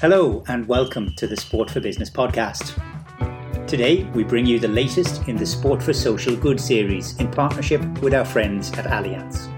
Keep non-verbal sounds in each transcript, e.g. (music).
Hello, and welcome to the Sport for Business podcast. Today, we bring you the latest in the Sport for Social Good series in partnership with our friends at Allianz.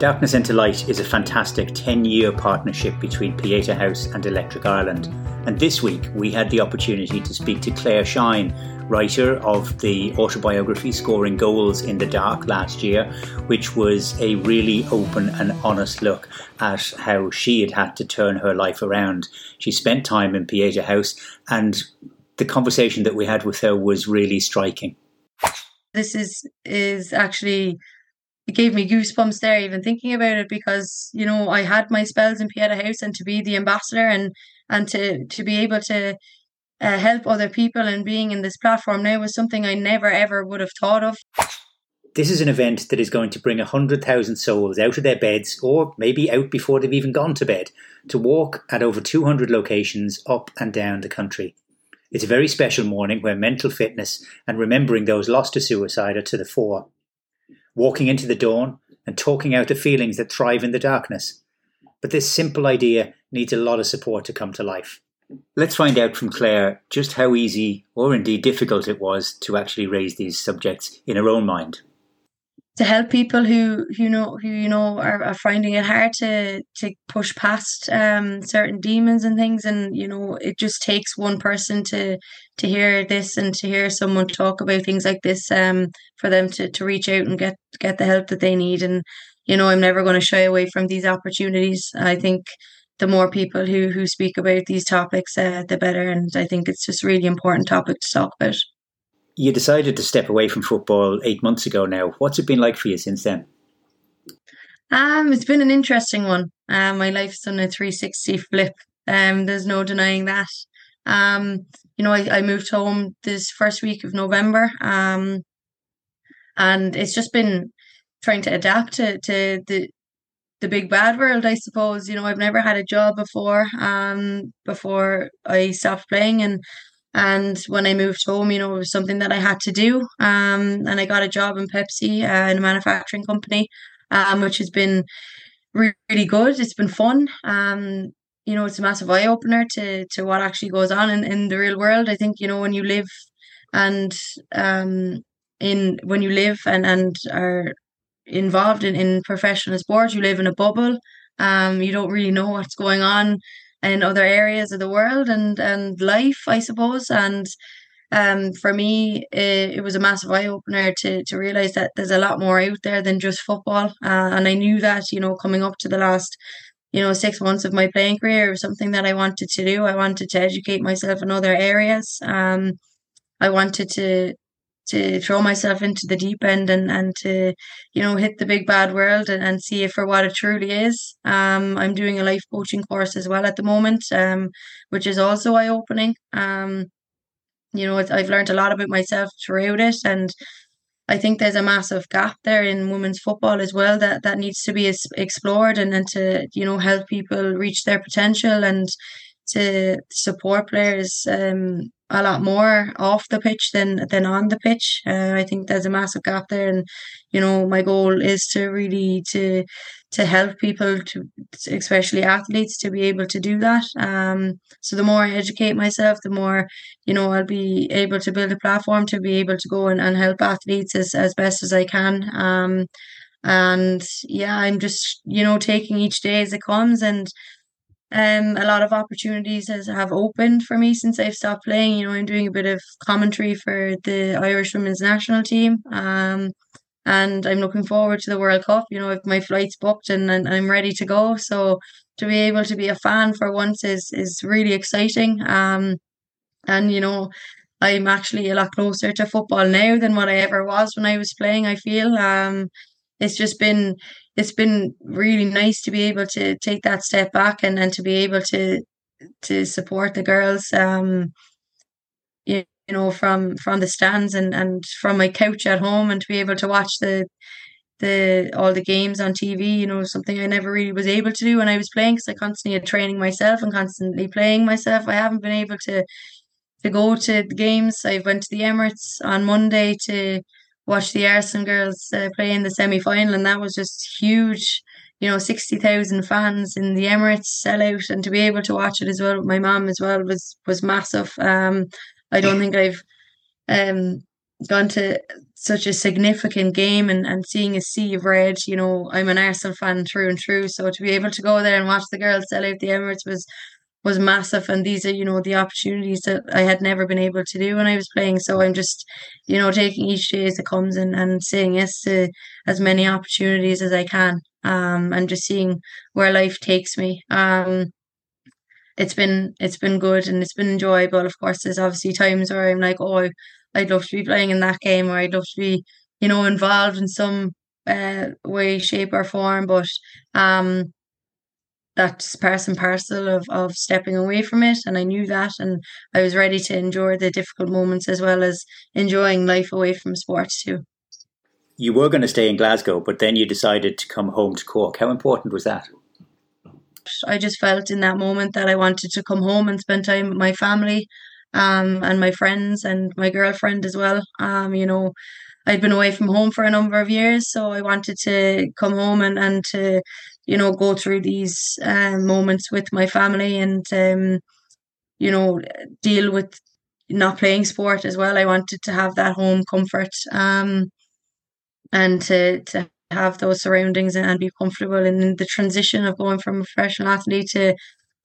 Darkness into Light is a fantastic 10 year partnership between Pieta House and Electric Ireland. And this week, we had the opportunity to speak to Clare Shine, writer of the autobiography Scoring Goals in the Dark last year, which was a really open and honest look at how she had had to turn her life around. She spent time in Pieta House, and the conversation that we had with her was really striking. This is is actually it gave me goosebumps there even thinking about it because you know I had my spells in Pieta House and to be the ambassador and and to to be able to uh, help other people and being in this platform now was something I never ever would have thought of. This is an event that is going to bring 100,000 souls out of their beds, or maybe out before they've even gone to bed, to walk at over 200 locations up and down the country. It's a very special morning where mental fitness and remembering those lost to suicide are to the fore. Walking into the dawn and talking out the feelings that thrive in the darkness. But this simple idea needs a lot of support to come to life. Let's find out from Clare just how easy or indeed difficult it was to actually raise these subjects in her own mind. To help people who who know who you know are, are finding it hard to to push past um, certain demons and things, and you know it just takes one person to to hear this and to hear someone talk about things like this um, for them to to reach out and get get the help that they need. And you know I'm never going to shy away from these opportunities. I think the more people who who speak about these topics, uh, the better. And I think it's just really important topic to talk about. You decided to step away from football eight months ago. Now, what's it been like for you since then? Um, it's been an interesting one. Um, my life's done a three sixty flip. Um, there's no denying that. Um, you know, I, I moved home this first week of November. Um, and it's just been trying to adapt to to the the big bad world, I suppose. You know, I've never had a job before, um, before I stopped playing and and when I moved home, you know, it was something that I had to do. Um, and I got a job in Pepsi uh, in a manufacturing company, um, which has been really, good. It's been fun. Um, you know, it's a massive eye opener to to what actually goes on in, in the real world. I think, you know, when you live and um in when you live and, and are involved in, in professional sports, you live in a bubble. Um, you don't really know what's going on in other areas of the world and and life, I suppose. And um, for me, it, it was a massive eye opener to to realize that there's a lot more out there than just football. Uh, and I knew that, you know, coming up to the last you know six months of my playing career was something that I wanted to do. I wanted to educate myself in other areas. Um, I wanted to to throw myself into the deep end and, and to, you know, hit the big bad world and, and see it for what it truly is. Um, I'm doing a life coaching course as well at the moment, um, which is also eye opening. Um, you know, I've learned a lot about myself throughout it, and I think there's a massive gap there in women's football as well that that needs to be explored and, and to you know help people reach their potential and to support players um, a lot more off the pitch than than on the pitch. Uh, I think there's a massive gap there, and you know my goal is to really to to help people to especially athletes to be able to do that. Um, so the more I educate myself, the more you know I'll be able to build a platform to be able to go and, and help athletes as as best as I can. Um, and yeah, I'm just you know taking each day as it comes and um, a lot of opportunities has have opened for me since I've stopped playing. You know, I'm doing a bit of commentary for the Irish women's national team. Um, and I'm looking forward to the World Cup. You know, if my flight's booked and, and I'm ready to go. So to be able to be a fan for once is is really exciting. Um, and you know, I'm actually a lot closer to football now than what I ever was when I was playing. I feel um, it's just been it's been really nice to be able to take that step back and, and to be able to to support the girls um you, you know from from the stands and and from my couch at home and to be able to watch the the all the games on TV you know something I never really was able to do when I was playing because I constantly had training myself and constantly playing myself. I haven't been able to to go to the games. I went to the Emirates on Monday to watch the Arsenal girls uh, play in the semi final, and that was just huge, you know, 60,000 fans in the Emirates sell out, and to be able to watch it as well with my mom as well was, was massive. Um, I don't think I've, um, gone to such a significant game and, and seeing a sea of red, you know, I'm an Arsenal fan through and through. So to be able to go there and watch the girls sell out the Emirates was was massive and these are, you know, the opportunities that I had never been able to do when I was playing. So I'm just, you know, taking each day as it comes and, and saying yes to as many opportunities as I can. Um and just seeing where life takes me. Um it's been it's been good and it's been enjoyable. Of course, there's obviously times where I'm like, oh, I'd love to be playing in that game, or I'd love to be, you know, involved in some uh, way, shape, or form. But um, that's part and parcel of of stepping away from it, and I knew that, and I was ready to endure the difficult moments as well as enjoying life away from sports too. You were going to stay in Glasgow, but then you decided to come home to Cork. How important was that? I just felt in that moment that I wanted to come home and spend time with my family um, and my friends and my girlfriend as well. Um, you know, I'd been away from home for a number of years, so I wanted to come home and, and to, you know, go through these uh, moments with my family and, um, you know, deal with not playing sport as well. I wanted to have that home comfort um, and to, to have those surroundings and, and be comfortable in the transition of going from a professional athlete to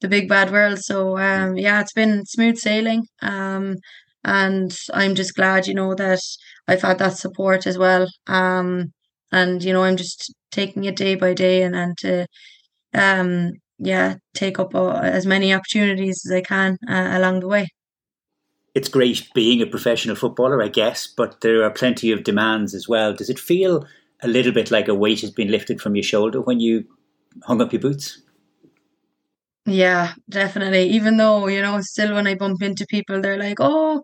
the big bad world. So um, yeah, it's been smooth sailing. Um, and I'm just glad, you know, that I've had that support as well. Um, and you know, I'm just taking it day by day and and to um yeah take up uh, as many opportunities as I can uh, along the way. It's great being a professional footballer, I guess, but there are plenty of demands as well. Does it feel a little bit like a weight has been lifted from your shoulder when you hung up your boots? Yeah, definitely. Even though, you know, still when I bump into people, they're like, oh,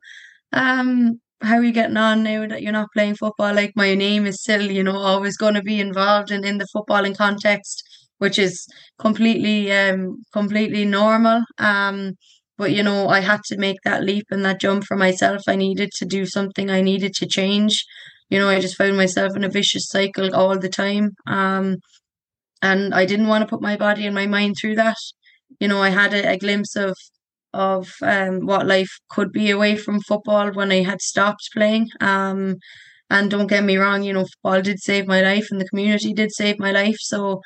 um, how are you getting on now that you're not playing football? Like my name is still, you know, always going to be involved in, in the footballing context, which is completely, um, completely normal. Um, but you know, I had to make that leap and that jump for myself. I needed to do something. I needed to change. You know, I just found myself in a vicious cycle all the time. Um, and I didn't want to put my body and my mind through that you know, I had a, a glimpse of of um, what life could be away from football when I had stopped playing. Um, and don't get me wrong, you know, football did save my life and the community did save my life. So,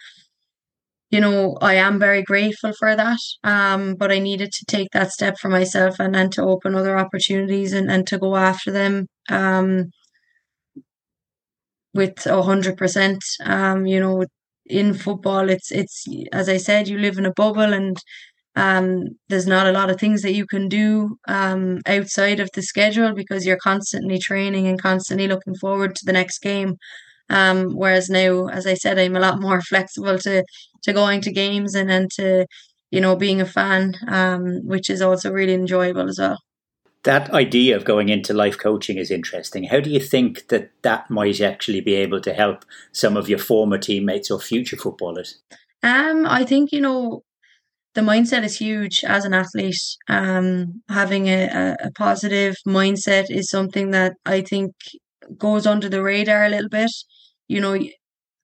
you know, I am very grateful for that. Um, but I needed to take that step for myself and then to open other opportunities and, and to go after them. Um, with a hundred percent, um, you know, in football it's it's as I said you live in a bubble and um there's not a lot of things that you can do um outside of the schedule because you're constantly training and constantly looking forward to the next game um whereas now as I said I'm a lot more (laughs) flexible to to going to games and then to you know being a fan um which is also really enjoyable as well that idea of going into life coaching is interesting. How do you think that that might actually be able to help some of your former teammates or future footballers? Um, I think you know the mindset is huge as an athlete. Um, having a, a positive mindset is something that I think goes under the radar a little bit. You know,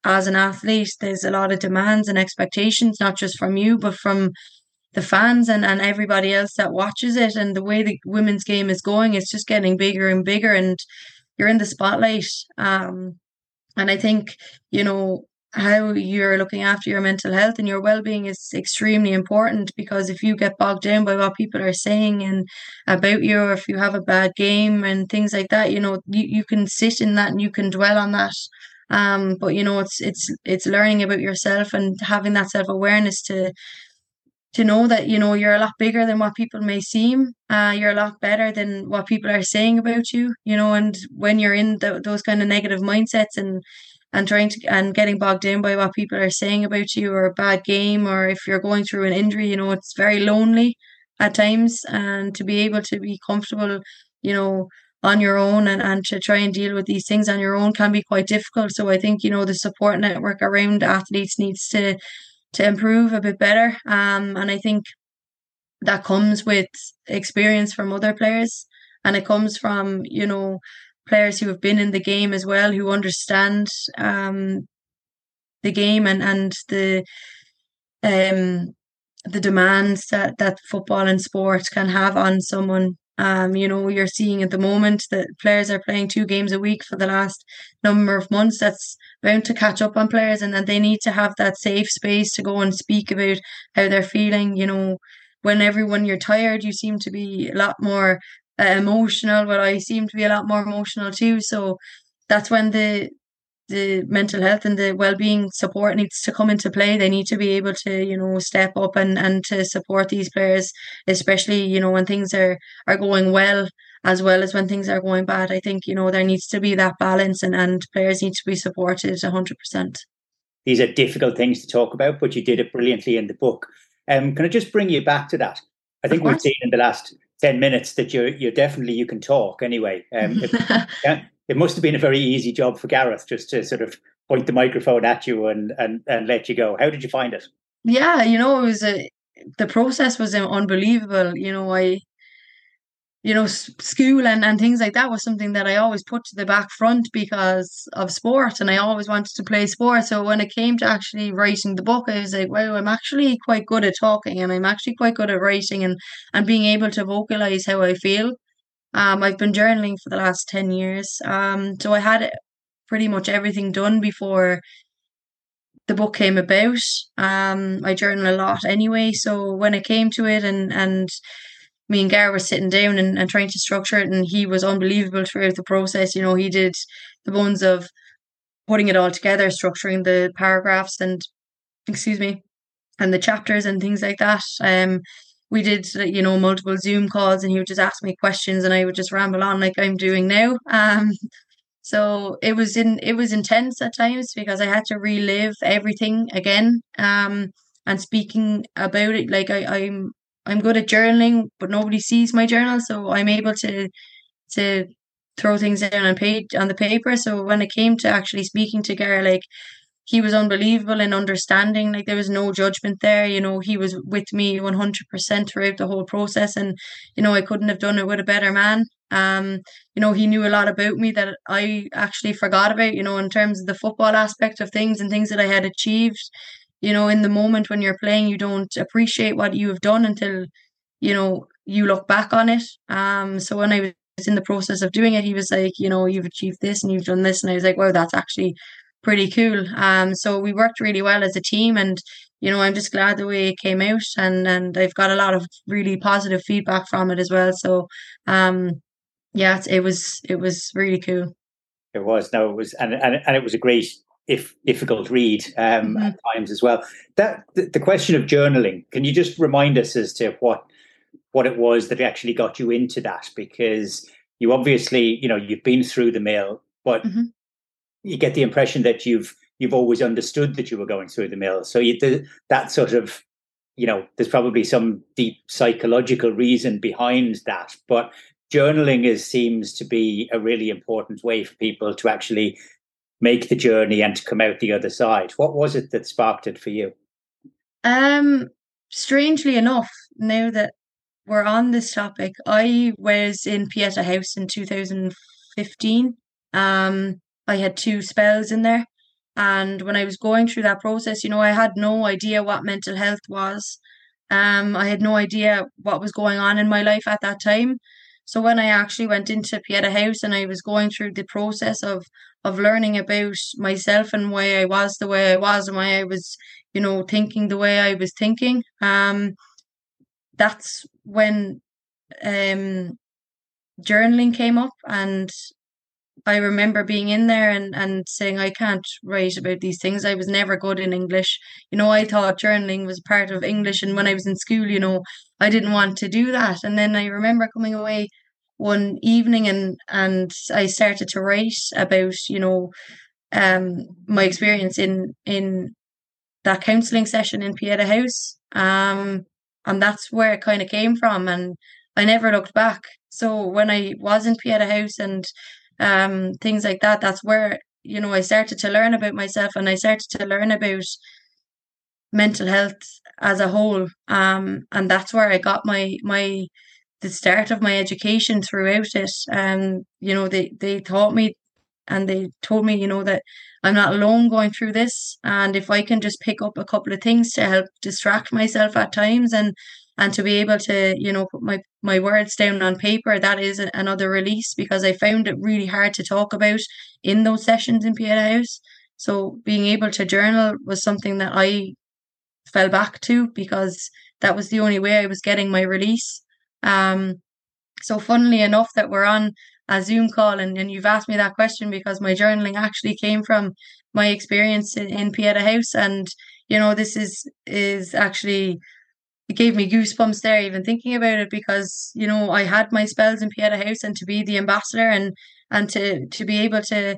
as an athlete, there's a lot of demands and expectations, not just from you, but from the fans and, and everybody else that watches it and the way the women's game is going it's just getting bigger and bigger and you're in the spotlight um and i think you know how you're looking after your mental health and your well-being is extremely important because if you get bogged down by what people are saying and about you or if you have a bad game and things like that you know you, you can sit in that and you can dwell on that. Um but you know it's it's it's learning about yourself and having that self-awareness to to know that you know you're a lot bigger than what people may seem. Uh, you're a lot better than what people are saying about you you know and when you're in the, those kind of negative mindsets and and trying to and getting bogged down by what people are saying about you or a bad game or if you're going through an injury you know it's very lonely at times. And to be able to be comfortable you know on your own and, and to try and deal with these things on your own can be quite difficult. So i think you know the support network around athletes needs to to improve a bit better. Um, and I think that comes with experience from other players, and it comes from you know players who have been in the game as well, who understand um, the game and and the um the demands that that football and sport can have on someone um, you know, you're seeing at the moment that players are playing two games a week for the last number of months. That's bound to catch up on players, and then they need to have that safe space to go and speak about how they're feeling. You know, when everyone you're tired, you seem to be a lot more uh, emotional. But I seem to be a lot more emotional too. So that's when the the mental health and the well-being support needs to come into play. They need to be able to you know step up and and to support these players especially you know when things are are going well as well as when things are going bad. I think you know there needs to be that balance and and players need to be supported 100% these are difficult things to talk about but you did it brilliantly in the book. Um can i just bring you back to that? I think we've seen in the last 10 minutes that you're you're definitely you can talk anyway um, (laughs) yeah, it must have been a very easy job for Gareth just to sort of point the microphone at you and and and let you go. How did you find it? Yeah, you know, it was a the process was unbelievable. You know, I you know school and, and things like that was something that i always put to the back front because of sport and i always wanted to play sport so when it came to actually writing the book i was like wow i'm actually quite good at talking and i'm actually quite good at writing and and being able to vocalize how i feel um, I've been journaling for the last 10 years. Um, so I had pretty much everything done before the book came about. Um, I journal a lot anyway. So when it came to it and, and me and Gar were sitting down and, and trying to structure it and he was unbelievable throughout the process. You know, he did the bones of putting it all together, structuring the paragraphs and excuse me, and the chapters and things like that. Um, we did you know multiple zoom calls and he would just ask me questions and i would just ramble on like i'm doing now (laughs) um so it was in it was intense at times because i had to relive everything again um and speaking about it like I, i'm i'm good at journaling but nobody sees my journal so i'm able to to throw things down on page on the paper so when it came to actually speaking to Gar like he was unbelievable in understanding. Like there was no judgment there. You know, he was with me one hundred percent throughout the whole process, and you know, I couldn't have done it with a better man. Um, you know, he knew a lot about me that I actually forgot about. You know, in terms of the football aspect of things and things that I had achieved. You know, in the moment when you're playing, you don't appreciate what you have done until you know you look back on it. Um, so when I was in the process of doing it, he was like, you know, you've achieved this and you've done this, and I was like, wow, that's actually pretty cool. Um, so we worked really well as a team, and you know, I'm just glad the way it came out, and and I've got a lot of really positive feedback from it as well. So, um, yeah, it was it was really cool. It was no, it was, and and, and it was a great if difficult read um, mm-hmm. at times as well. That the, question of journaling. Can you just remind us as to what what it was that actually got you into that? Because you obviously, you know, you've been through the mill, but mm-hmm you get the impression that you've you've always understood that you were going through the mill. So you, the, that sort of, you know, there's probably some deep psychological reason behind that. But journaling is seems to be a really important way for people to actually make the journey and to come out the other side. What was it that sparked it for you? Um, strangely enough, now that we're on this topic, I was in Pieta House in 2015. Um, I had two spells in there. And when I was going through that process, you know, I had no idea what mental health was. Um, I had no idea what was going on in my life at that time. So when I actually went into Pieta House and I was going through the process of of learning about myself and why I was the way I was and why I was, you know, thinking the way I was thinking, um, that's when um journaling came up and I remember being in there and, and saying, I can't write about these things. I was never good in English. You know, I thought journaling was part of English. And when I was in school, you know, I didn't want to do that. And then I remember coming away one evening and, and I started to write about, you know, um, my experience in, in that counselling session in Pieta House. Um, and that's where it kind of came from. And I never looked back. So when I was in Pieta House and um, things like that. That's where you know I started to learn about myself, and I started to learn about mental health as a whole. Um, and that's where I got my my the start of my education throughout it. Um, you know, they they taught me and they told me, you know, that I'm not alone going through this. And if I can just pick up a couple of things to help distract myself at times and and to be able to you know put my my words down on paper that is another release because i found it really hard to talk about in those sessions in pieta house. So being able to journal was something that i fell back to because that was the only way i was getting my release. Um so funnily enough that we're on a zoom call and, and you've asked me that question because my journaling actually came from my experience in, in pieta house and you know this is is actually it gave me goosebumps there even thinking about it because you know I had my spells in Pieta House and to be the ambassador and and to to be able to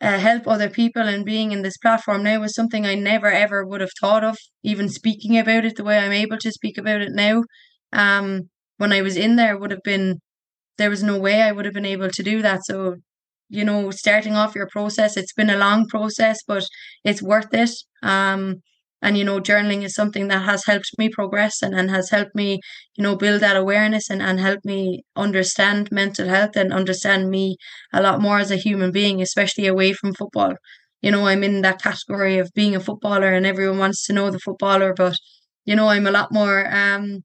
uh, help other people and being in this platform now was something I never ever would have thought of even speaking about it the way I'm able to speak about it now. Um when I was in there would have been there was no way I would have been able to do that. So you know starting off your process it's been a long process but it's worth it. Um and you know journaling is something that has helped me progress and, and has helped me you know build that awareness and, and help me understand mental health and understand me a lot more as a human being especially away from football. You know i'm in that category of being a footballer and everyone wants to know the footballer but you know i'm a lot more um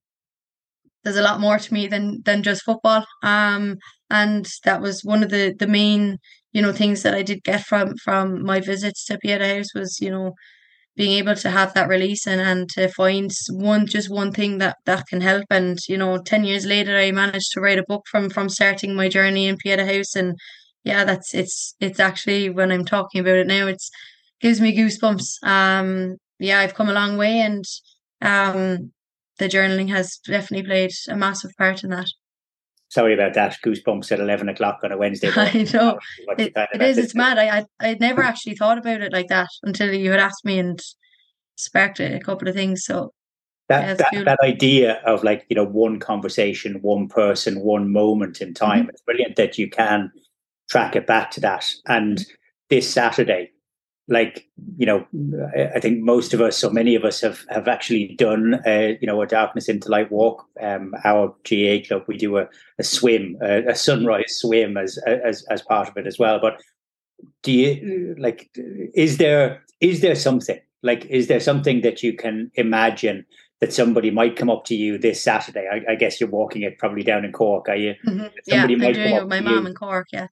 there's a lot more to me than than just football. Um and that was one of the the main you know things that i did get from from my visits to Pieta House was you know being able to have that release and, and to find one just one thing that that can help. And you know 10 years later i managed to write a book from from starting my journey in pieta house. And yeah that's it's it's actually when i'm talking about it now it's gives me goosebumps. Um yeah i've come a long way and um the journaling has definitely played a massive part in that sorry about that. Goosebumps at eleven o'clock on a Wednesday. (laughs) Morning. I know it, it is. It's mad. I I I'd never actually thought about it like that until you had asked me and sparked a couple of things. So that yeah, that, cool. that idea of like you know one conversation, one person, one moment in time. Mm-hmm. It's brilliant that you can track it back to that. And this Saturday, like you know i think most of us or many of us have have actually done uh, you know a darkness into light walk. Um our ga club we do a, a swim a, a, sunrise swim as as as part of it as well. But do you like is there is there something like is there something that you can imagine that somebody might come up to you this saturday? I, I guess you're walking it probably down in cork are you? Mm-hmm. somebody yeah, might I'm doing it with my mom in cork yeah.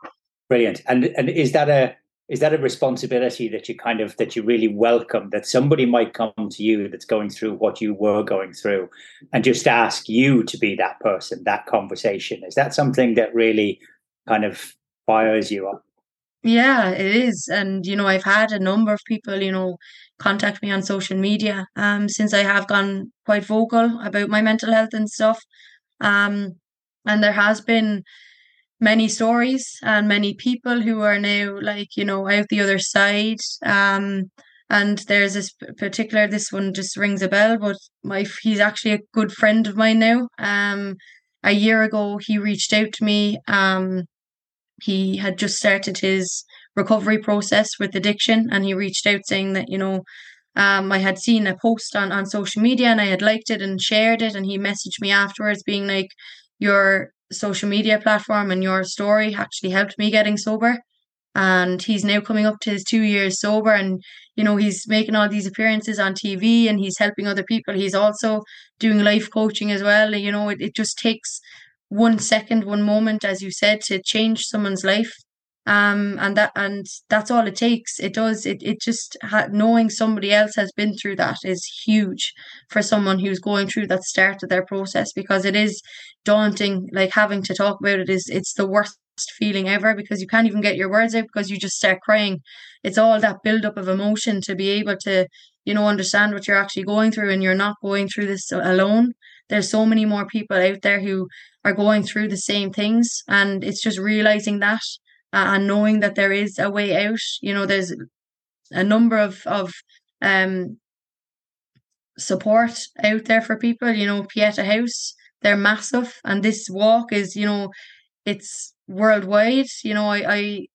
Brilliant. And and is that a is that a responsibility that you kind of that you really welcome that somebody might come to you that's going through what you were going through and just ask you to be that person that conversation? Is that something that really kind of fires you up? Yeah it is. And you know i've had a number of people you know contact me on social media um since i have gone quite vocal about my mental health and stuff. Um and there has been many stories and many people who are now like you know out the other side. Um and there's this particular this one just rings a bell but my he's actually a good friend of mine now. Um a year ago he reached out to me. Um he had just started his recovery process with addiction and he reached out saying that you know um, I had seen a post on, on social media and I had liked it and shared it and he messaged me afterwards being like you're social media platform and your story actually helped me getting sober. And he's now coming up to his two years sober and you know he's making all these appearances on tv and he's helping other people. He's also doing life coaching as well. You know it, it just takes one second one moment as you said to change someone's life um and that and that's all it takes. It does it it just ha- knowing somebody else has been through that is huge for someone who's going through that start of their process because it is daunting. Like having to talk about it is it's the worst feeling ever because you can't even get your words out because you just start crying. It's all that build up of emotion to be able to you know understand what you're actually going through and you're not going through this alone. There's so many more people out there who are going through the same things and it's just realizing that and knowing that there is a way out. You know, there's a number of of um support out there for people. You know, Pieta House, they're massive, and this walk is, you know, it's worldwide. You know, I, I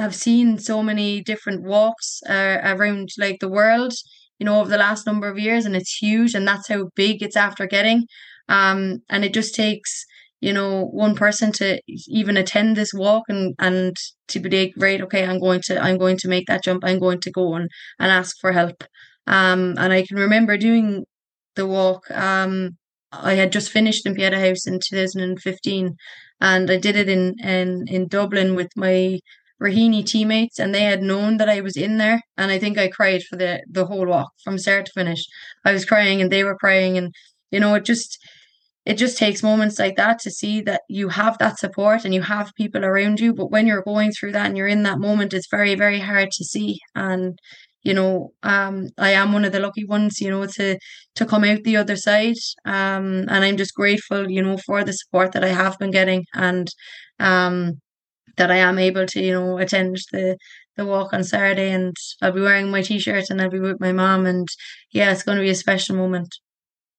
have seen so many different walks uh, around like the world. You know, over the last number of years, and it's huge, and that's how big it's after getting. Um, and it just takes you know, one person to even attend this walk and and to be like, right, okay, I'm going to I'm going to make that jump. I'm going to go and and ask for help. Um, and I can remember doing the walk. Um, I had just finished in Pieta House in 2015, and I did it in in in Dublin with my Raheny teammates, and they had known that I was in there. And I think I cried for the the whole walk from start to finish. I was crying, and they were crying, and you know, it just it just takes moments like that to see that you have that support and you have people around you. But when you're going through that and you're in that moment, it's very, very hard to see. And you know, um, I am one of the lucky ones, you know, to to come out the other side. Um, and I'm just grateful, you know, for the support that I have been getting and um that I am able to, you know, attend the the walk on Saturday and I'll be wearing my t shirt and I'll be with my mom and yeah, it's gonna be a special moment.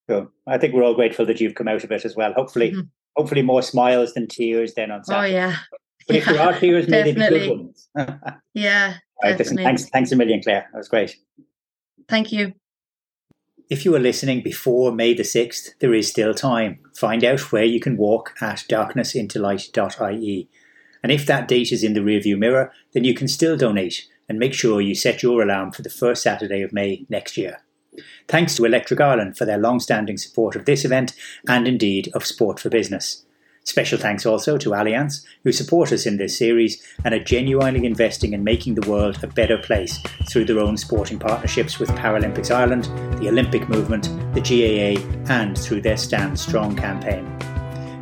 Cool. I think we're all grateful that you've come out of it as well. Hopefully, mm-hmm. hopefully more smiles than tears then on Saturday. Oh yeah. But yeah, if there are tears, maybe good ones. (laughs) yeah. Right, listen, thanks, thanks a million, Clare. That was great. Thank you. If you are listening before May the 6th, there is still time. Find out where you can walk at darknessintolight.ie. And if that date is in the rearview mirror, then you can still donate and make sure you set your alarm for the first Saturday of May next year. Thanks to Electric Ireland for their long standing support of this event and indeed of Sport for Business. Special thanks also to Allianz, who support us in this series and are genuinely investing in making the world a better place through their own sporting partnerships with Paralympics Ireland, the Olympic Movement, the GAA, and through their Stand Strong campaign.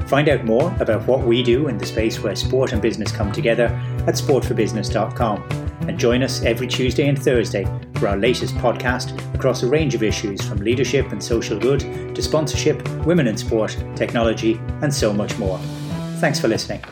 Find out more about what we do in the space where sport and business come together at sportforbusiness.com and join us every Tuesday and Thursday for our latest podcast across a range of issues from leadership and social good to sponsorship, women in sport, technology, and so much more. Thanks for listening.